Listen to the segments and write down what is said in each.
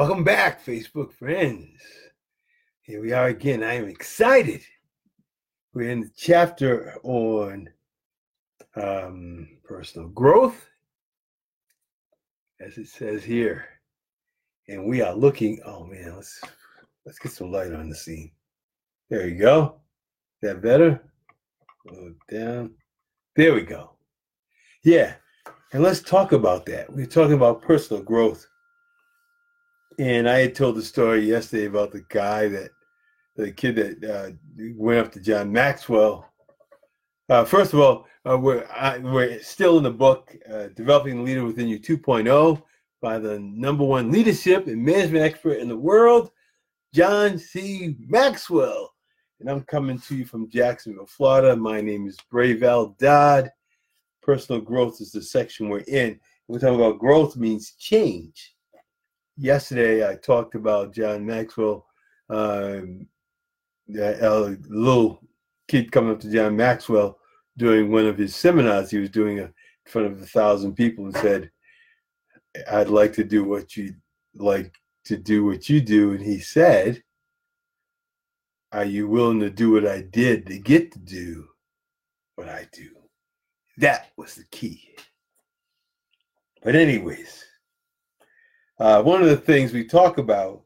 Welcome back, Facebook friends. Here we are again. I am excited. We're in the chapter on um, personal growth, as it says here, and we are looking. Oh man, let's let's get some light on the scene. There you go. Is that better? Go down. There we go. Yeah, and let's talk about that. We're talking about personal growth and I had told the story yesterday about the guy that, the kid that uh, went up to John Maxwell. Uh, first of all, uh, we're, I, we're still in the book, uh, Developing the Leader Within You 2.0 by the number one leadership and management expert in the world, John C. Maxwell. And I'm coming to you from Jacksonville, Florida. My name is Bravel Dodd. Personal growth is the section we're in. We're talking about growth means change yesterday I talked about John Maxwell, a little kid coming up to John Maxwell during one of his seminars. He was doing it in front of a thousand people and said, "I'd like to do what you like to do what you do," and he said. Are you willing to do what I did to get to do what I do? That was the key. But, anyways, uh, one of the things we talk about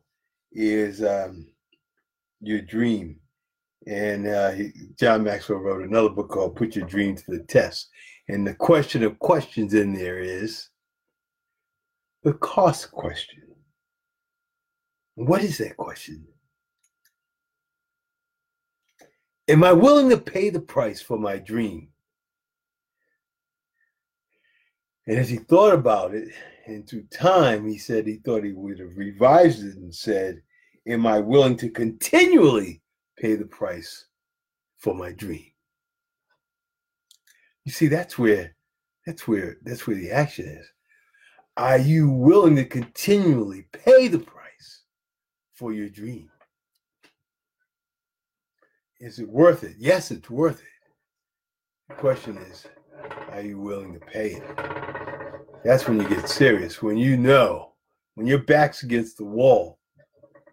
is um, your dream. And uh, John Maxwell wrote another book called Put Your Dream to the Test. And the question of questions in there is the cost question. What is that question? Am I willing to pay the price for my dream? And as he thought about it, and through time, he said he thought he would have revised it and said, Am I willing to continually pay the price for my dream? You see, that's where that's where that's where the action is. Are you willing to continually pay the price for your dream? Is it worth it? Yes, it's worth it. The question is, are you willing to pay it? That's when you get serious. When you know, when your back's against the wall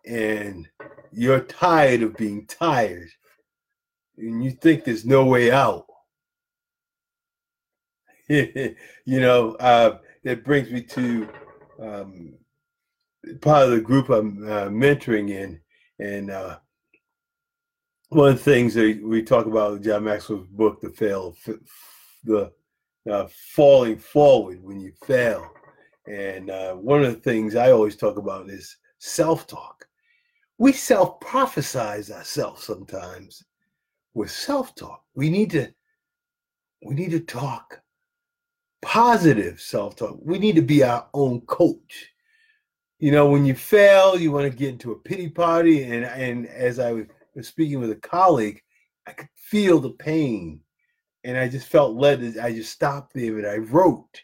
and you're tired of being tired and you think there's no way out. you know, uh, that brings me to um, part of the group I'm uh, mentoring in. And uh, one of the things that we talk about in John Maxwell's book, The Fail, the uh, falling forward when you fail. And uh, one of the things I always talk about is self talk. We self prophesize ourselves sometimes with self talk. We need to we need to talk positive self talk. We need to be our own coach. You know, when you fail, you want to get into a pity party. And and as I was speaking with a colleague, I could feel the pain and I just felt led. To, I just stopped there and I wrote.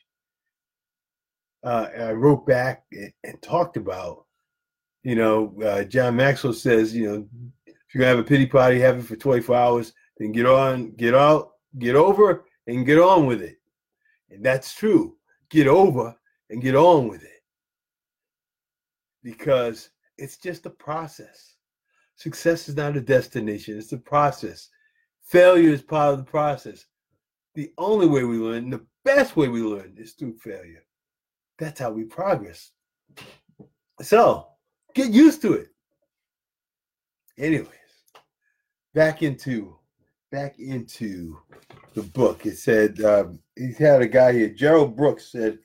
Uh, I wrote back and, and, talked about, you know, uh, John Maxwell says, you know, if you're gonna have a pity party, have it for 24 hours, then get on, get out, get over, and get on with it. And that's true. Get over and get on with it. Because it's just a process. Success is not a destination, it's a process. Failure is part of the process. The only way we learn, the best way we learn is through failure. That's how we progress. So get used to it. Anyways, back into back into the book. It said um, he had a guy here, Gerald Brooks said,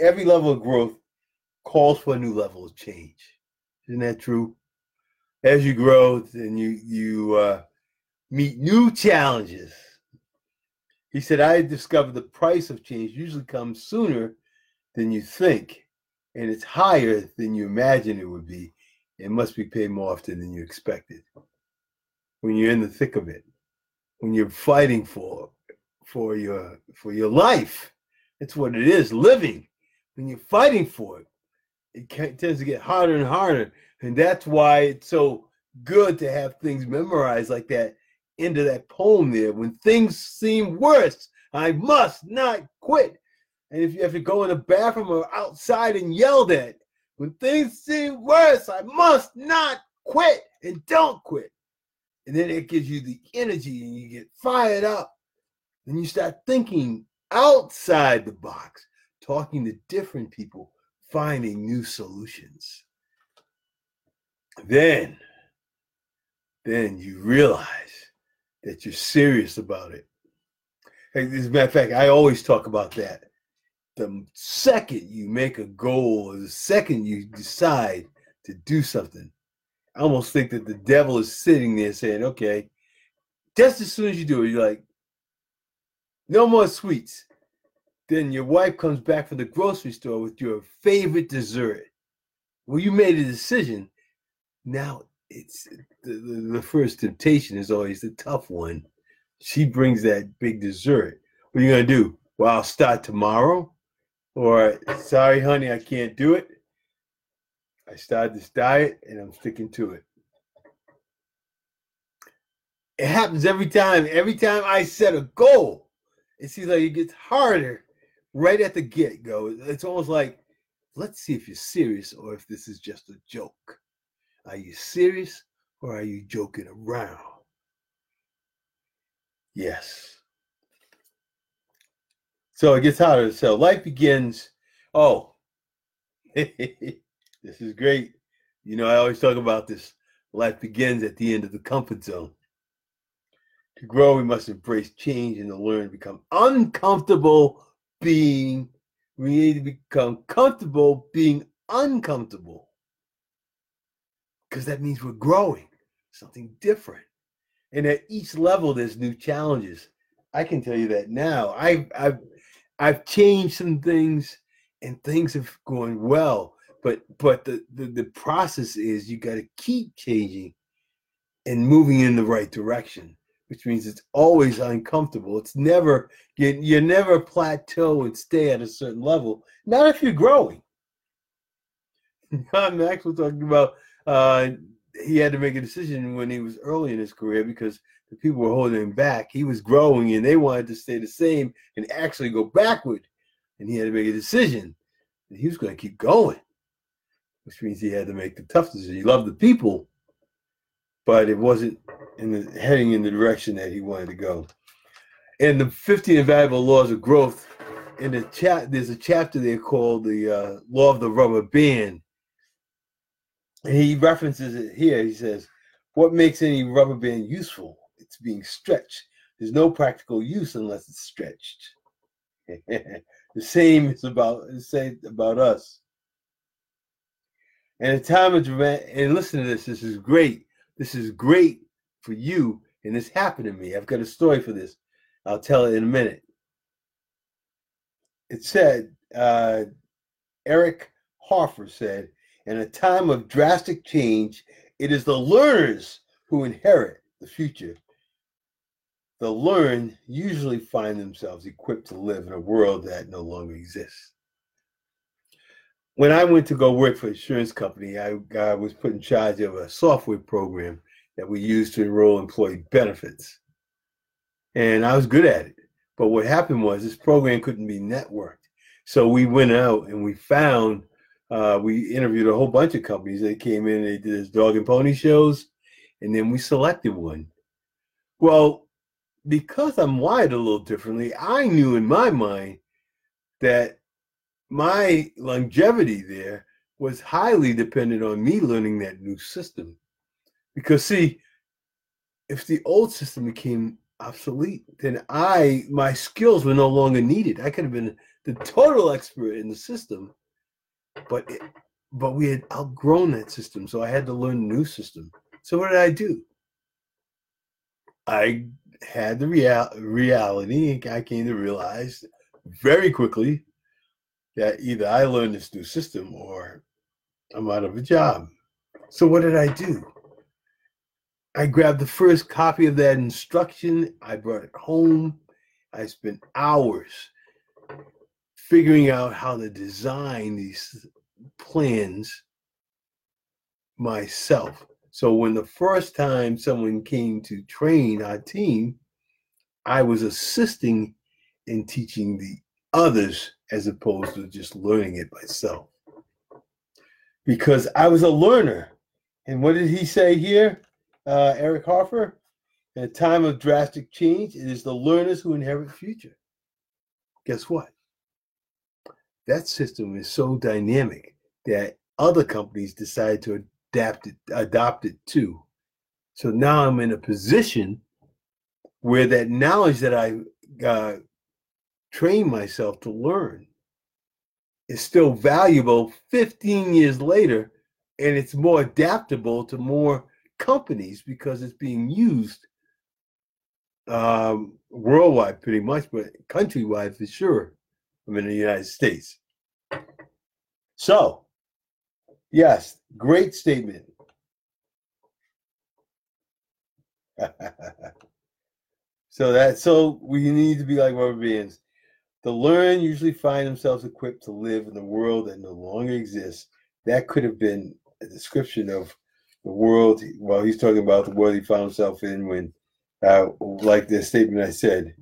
every level of growth calls for a new level of change. Isn't that true? As you grow, then you you uh, meet new challenges. He said, I discovered the price of change usually comes sooner than you think, and it's higher than you imagine it would be. It must be paid more often than you expected. When you're in the thick of it, when you're fighting for for your for your life, that's what it is. Living. When you're fighting for it, it tends to get harder and harder, and that's why it's so good to have things memorized like that into that poem there. When things seem worse, I must not quit. And if you have to go in the bathroom or outside and yelled at, When things seem worse, I must not quit and don't quit. And then it gives you the energy and you get fired up. And you start thinking outside the box, talking to different people, finding new solutions. Then, then you realize that you're serious about it. As a matter of fact, I always talk about that. The second you make a goal, the second you decide to do something, I almost think that the devil is sitting there saying, okay, just as soon as you do it, you're like, no more sweets. Then your wife comes back from the grocery store with your favorite dessert. Well, you made a decision. Now it's the, the, the first temptation is always the tough one. She brings that big dessert. What are you gonna do? Well, I'll start tomorrow. Or sorry, honey, I can't do it. I started this diet and I'm sticking to it. It happens every time. Every time I set a goal, it seems like it gets harder right at the get go. It's almost like, let's see if you're serious or if this is just a joke. Are you serious or are you joking around? Yes. So it gets harder. So life begins. Oh, this is great. You know, I always talk about this. Life begins at the end of the comfort zone. To grow, we must embrace change and to learn to become uncomfortable being. We need to become comfortable being uncomfortable. Because that means we're growing, something different. And at each level, there's new challenges. I can tell you that now. I've I've I've changed some things and things have gone well but but the, the the process is you got to keep changing and moving in the right direction which means it's always uncomfortable it's never you, you never plateau and stay at a certain level not if you're growing john maxwell talking about uh, he had to make a decision when he was early in his career because the people were holding him back he was growing and they wanted to stay the same and actually go backward and he had to make a decision that he was going to keep going which means he had to make the tough decision. He loved the people, but it wasn't in the heading in the direction that he wanted to go. And the 15 invaluable laws of growth, in the chat, there's a chapter there called the uh, law of the rubber band. And he references it here. He says, What makes any rubber band useful? It's being stretched. There's no practical use unless it's stretched. the same is about the same about us. And a time of and listen to this. This is great. This is great for you. And this happened to me. I've got a story for this. I'll tell it in a minute. It said, uh, Eric Hoffer said, in a time of drastic change, it is the learners who inherit the future. The learned usually find themselves equipped to live in a world that no longer exists when I went to go work for an insurance company, I, I was put in charge of a software program that we used to enroll employee benefits. And I was good at it. But what happened was this program couldn't be networked. So we went out and we found, uh, we interviewed a whole bunch of companies. They came in, they did this dog and pony shows, and then we selected one. Well, because I'm wired a little differently, I knew in my mind that my longevity there was highly dependent on me learning that new system. Because see, if the old system became obsolete, then I my skills were no longer needed. I could have been the total expert in the system, but it, but we had outgrown that system, so I had to learn a new system. So what did I do? I had the real reality. And I came to realize very quickly that either I learned this new system or I'm out of a job. So what did I do? I grabbed the first copy of that instruction. I brought it home. I spent hours figuring out how to design these plans myself. So when the first time someone came to train our team, I was assisting in teaching the others as opposed to just learning it myself. because I was a learner. And what did he say here, uh, Eric Harper? In a time of drastic change, it is the learners who inherit future. Guess what? That system is so dynamic that other companies decide to adapt it, adopt it too. So now I'm in a position where that knowledge that I uh, trained myself to learn is still valuable 15 years later, and it's more adaptable to more companies because it's being used um, worldwide pretty much, but countrywide for sure. I'm in the United States. So, yes, great statement. so that so we need to be like rubber bands. The learn usually find themselves equipped to live in the world that no longer exists. That could have been a description of the world. Well, he's talking about the world he found himself in when, uh, like the statement I said,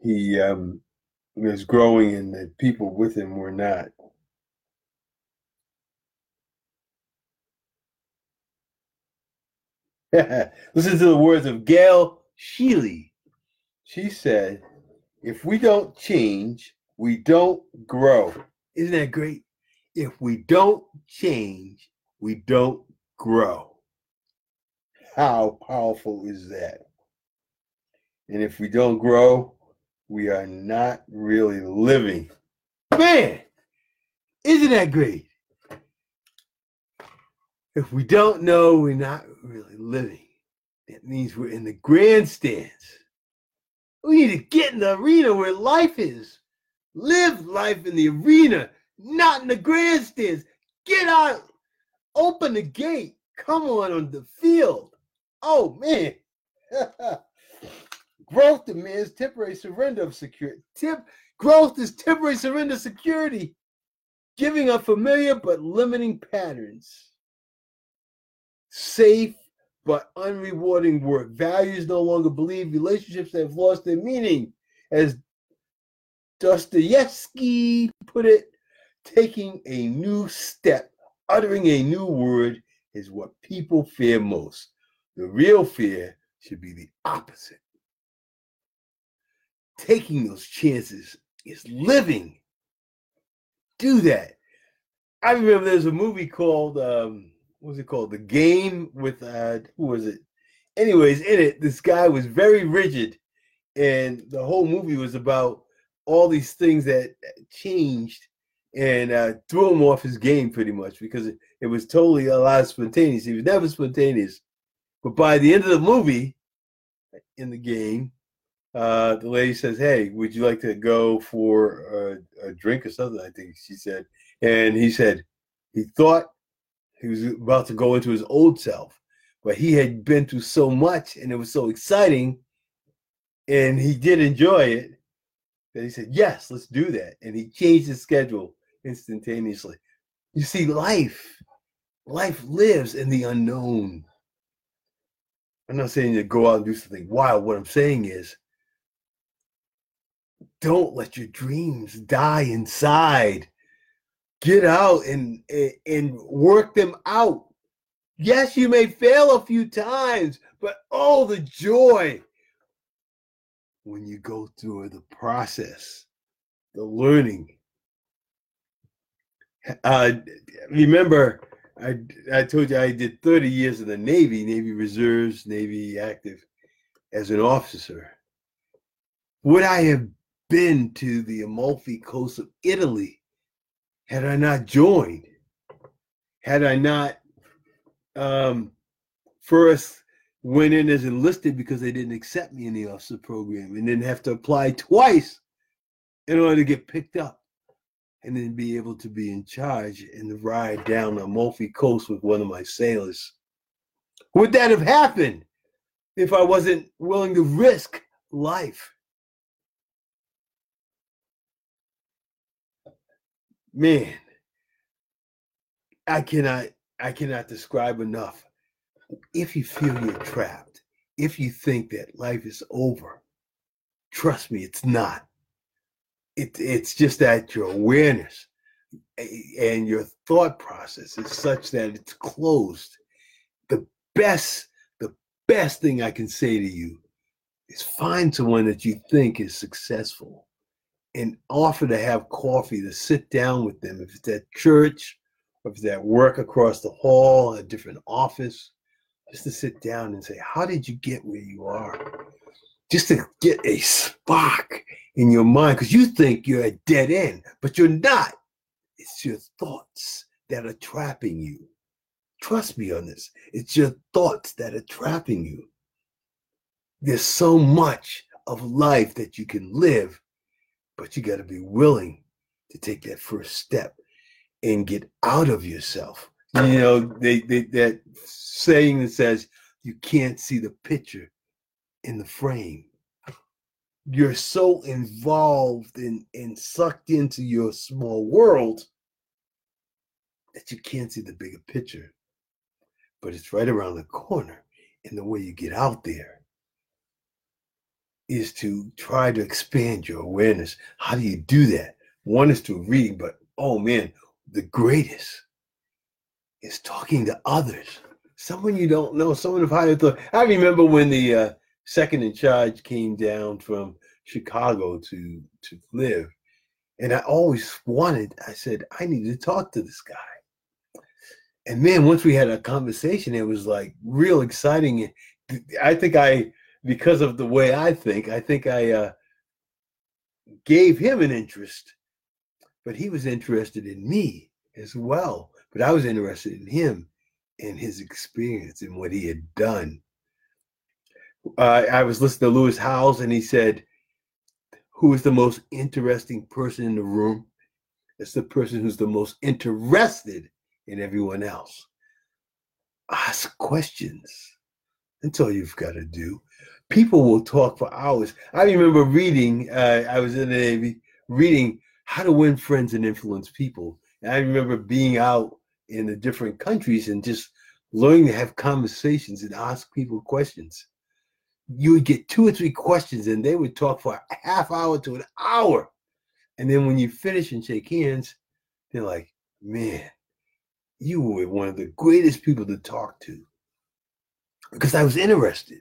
he um, was growing and the people with him were not. Listen to the words of Gail Sheehy. She said, If we don't change, we don't grow. Isn't that great? If we don't change, we don't grow. How powerful is that? And if we don't grow, we are not really living. Man, isn't that great? If we don't know, we're not really living. That means we're in the grandstands. We need to get in the arena where life is. Live life in the arena, not in the grandstands. Get out, open the gate. Come on on the field. Oh man. growth demands temporary surrender of security. Tip growth is temporary surrender of security, giving up familiar but limiting patterns. Safe but unrewarding work. Values no longer believe relationships have lost their meaning. As Dostoevsky put it, taking a new step, uttering a new word is what people fear most. The real fear should be the opposite. Taking those chances is living. Do that. I remember there's a movie called um, what was it called? The Game with uh, who was it? Anyways, in it, this guy was very rigid, and the whole movie was about all these things that changed and uh, threw him off his game pretty much because it, it was totally a lot of spontaneous. He was never spontaneous. But by the end of the movie, in the game, uh, the lady says, "Hey, would you like to go for a, a drink or something?" I think she said, and he said he thought he was about to go into his old self, but he had been through so much, and it was so exciting, and he did enjoy it. That he said, "Yes, let's do that," and he changed his schedule instantaneously. You see, life, life lives in the unknown. I'm not saying to go out and do something wild. What I'm saying is, don't let your dreams die inside. Get out and, and work them out. Yes, you may fail a few times, but oh, the joy when you go through the process, the learning. Uh, remember, I I told you I did 30 years in the Navy, Navy Reserves, Navy Active, as an officer. Would I have been to the Amalfi Coast of Italy had I not joined? Had I not um, first went in as enlisted because they didn't accept me in the officer program and then have to apply twice in order to get picked up? and then be able to be in charge and ride down the Amalfi Coast with one of my sailors. Would that have happened if I wasn't willing to risk life? Man, I cannot I cannot describe enough. If you feel you're trapped, if you think that life is over, trust me, it's not it, it's just that your awareness and your thought process is such that it's closed, the best, the best thing I can say to you is find someone that you think is successful and offer to have coffee to sit down with them. If it's at church, if it's at work across the hall, a different office, just to sit down and say, How did you get where you are? Just to get a spark in your mind, because you think you're a dead end, but you're not. It's your thoughts that are trapping you. Trust me on this. It's your thoughts that are trapping you. There's so much of life that you can live but you got to be willing to take that first step and get out of yourself. You know, they, they that saying that says you can't see the picture in the frame. You're so involved and, and sucked into your small world that you can't see the bigger picture. But it's right around the corner. And the way you get out there is to try to expand your awareness. How do you do that? One is to read, but oh man, the greatest is talking to others. Someone you don't know, someone of higher thought. I remember when the uh, second in charge came down from Chicago to to live, and I always wanted. I said I need to talk to this guy. And man, once we had a conversation, it was like real exciting. I think I because of the way I think. I think I uh, gave him an interest, but he was interested in me as well. But I was interested in him and his experience and what he had done. Uh, I was listening to Lewis Howes, and he said, "Who is the most interesting person in the room? It's the person who's the most interested in everyone else." Ask questions. That's all you've got to do people will talk for hours. I remember reading, uh, I was in the Navy, reading how to win friends and influence people. And I remember being out in the different countries and just learning to have conversations and ask people questions. You would get two or three questions and they would talk for a half hour to an hour. And then when you finish and shake hands, they're like, man, you were one of the greatest people to talk to because I was interested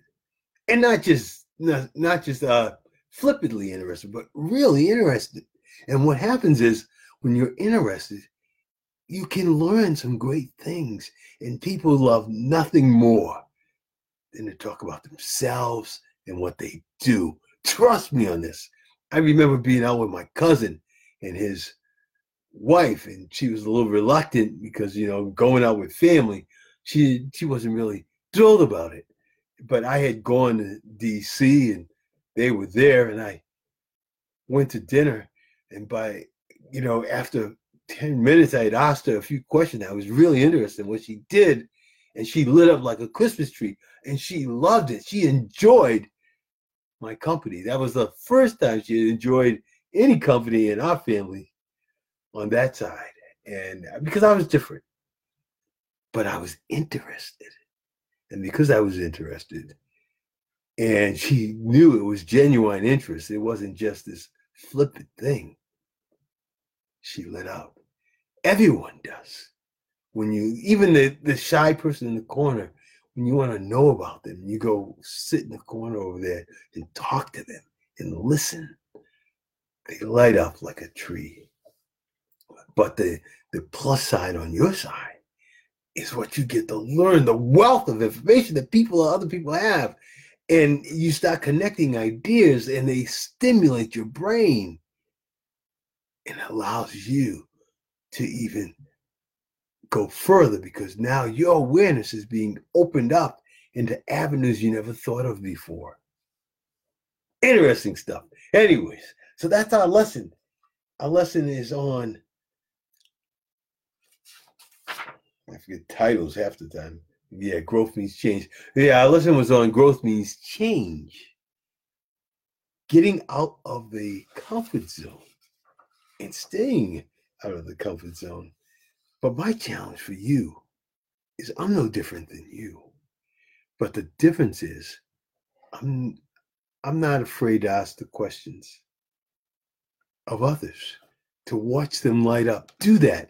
and not just not, not just uh flippantly interested, but really interested. And what happens is when you're interested, you can learn some great things. And people love nothing more than to talk about themselves and what they do. Trust me on this. I remember being out with my cousin and his wife, and she was a little reluctant because you know going out with family. She she wasn't really thrilled about it but I had gone to DC and they were there, and I went to dinner. And by, you know, after 10 minutes, I had asked her a few questions. I was really interested in what she did. And she lit up like a Christmas tree and she loved it. She enjoyed my company. That was the first time she enjoyed any company in our family on that side. And uh, because I was different, but I was interested. And because I was interested, and she knew it was genuine interest, it wasn't just this flippant thing, she lit up. Everyone does. When you, even the, the shy person in the corner, when you want to know about them, you go sit in the corner over there and talk to them and listen. They light up like a tree. But the, the plus side on your side is what you get to learn the wealth of information that people or other people have. And you start connecting ideas and they stimulate your brain and allows you to even go further because now your awareness is being opened up into avenues you never thought of before. Interesting stuff. Anyways, so that's our lesson. Our lesson is on I forget titles half the time. Yeah, growth means change. Yeah, our lesson was on growth means change. Getting out of the comfort zone and staying out of the comfort zone. But my challenge for you is I'm no different than you. But the difference is I'm I'm not afraid to ask the questions of others to watch them light up. Do that.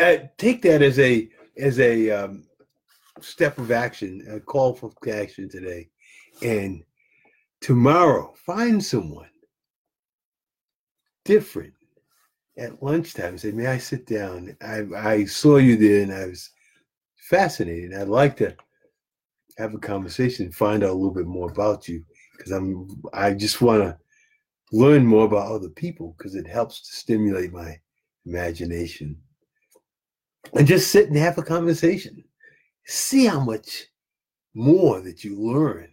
Uh, take that as a as a um, step of action, a call for action today, and tomorrow find someone different at lunchtime. Say, may I sit down? I I saw you there, and I was fascinated. I'd like to have a conversation, find out a little bit more about you, because I'm I just want to learn more about other people because it helps to stimulate my imagination. And just sit and have a conversation. See how much more that you learn.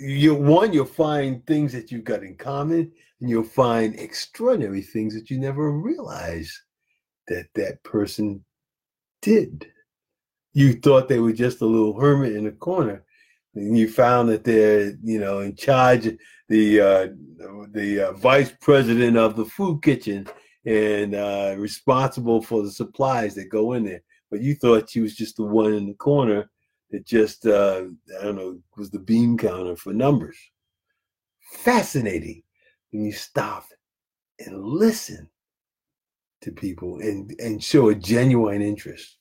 You one, you'll find things that you've got in common, and you'll find extraordinary things that you never realized that that person did. You thought they were just a little hermit in a corner, and you found that they're, you know, in charge, the uh, the uh, vice president of the food kitchen, and uh, responsible for the supplies that go in there. But you thought she was just the one in the corner that just, uh, I don't know, was the bean counter for numbers. Fascinating when you stop and listen to people and, and show a genuine interest.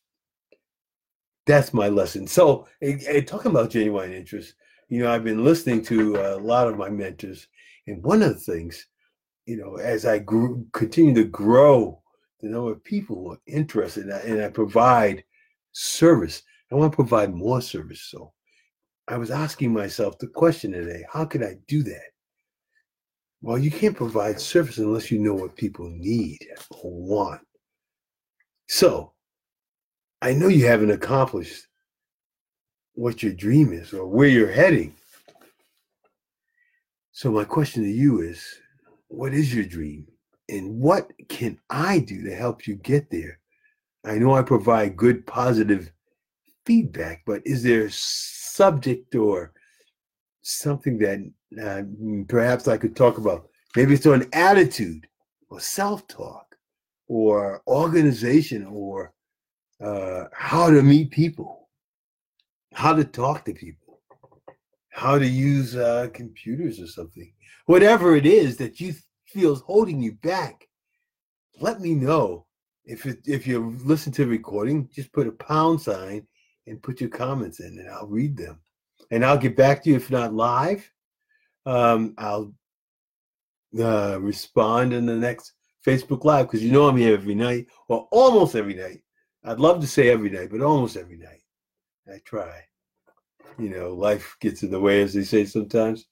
That's my lesson. So, talking about genuine interest, you know, I've been listening to a lot of my mentors, and one of the things you know, as I grew, continue to grow the number of people who are interested and I provide service, I want to provide more service. So I was asking myself the question today how could I do that? Well, you can't provide service unless you know what people need or want. So I know you haven't accomplished what your dream is or where you're heading. So my question to you is what is your dream? And what can I do to help you get there? I know I provide good, positive feedback, but is there subject or something that uh, perhaps I could talk about? Maybe it's an attitude or self talk or organization or uh, how to meet people, how to talk to people, how to use uh, computers or something whatever it is that you feel is holding you back, let me know. If it, if you listen to the recording, just put a pound sign and put your comments in, and I'll read them, and I'll get back to you. If not live, um, I'll uh, respond in the next Facebook Live because you know I'm here every night, or almost every night. I'd love to say every night, but almost every night. I try. You know, life gets in the way, as they say sometimes.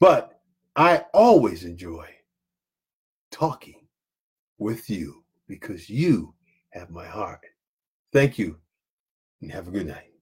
But I always enjoy talking with you because you have my heart. Thank you and have a good night.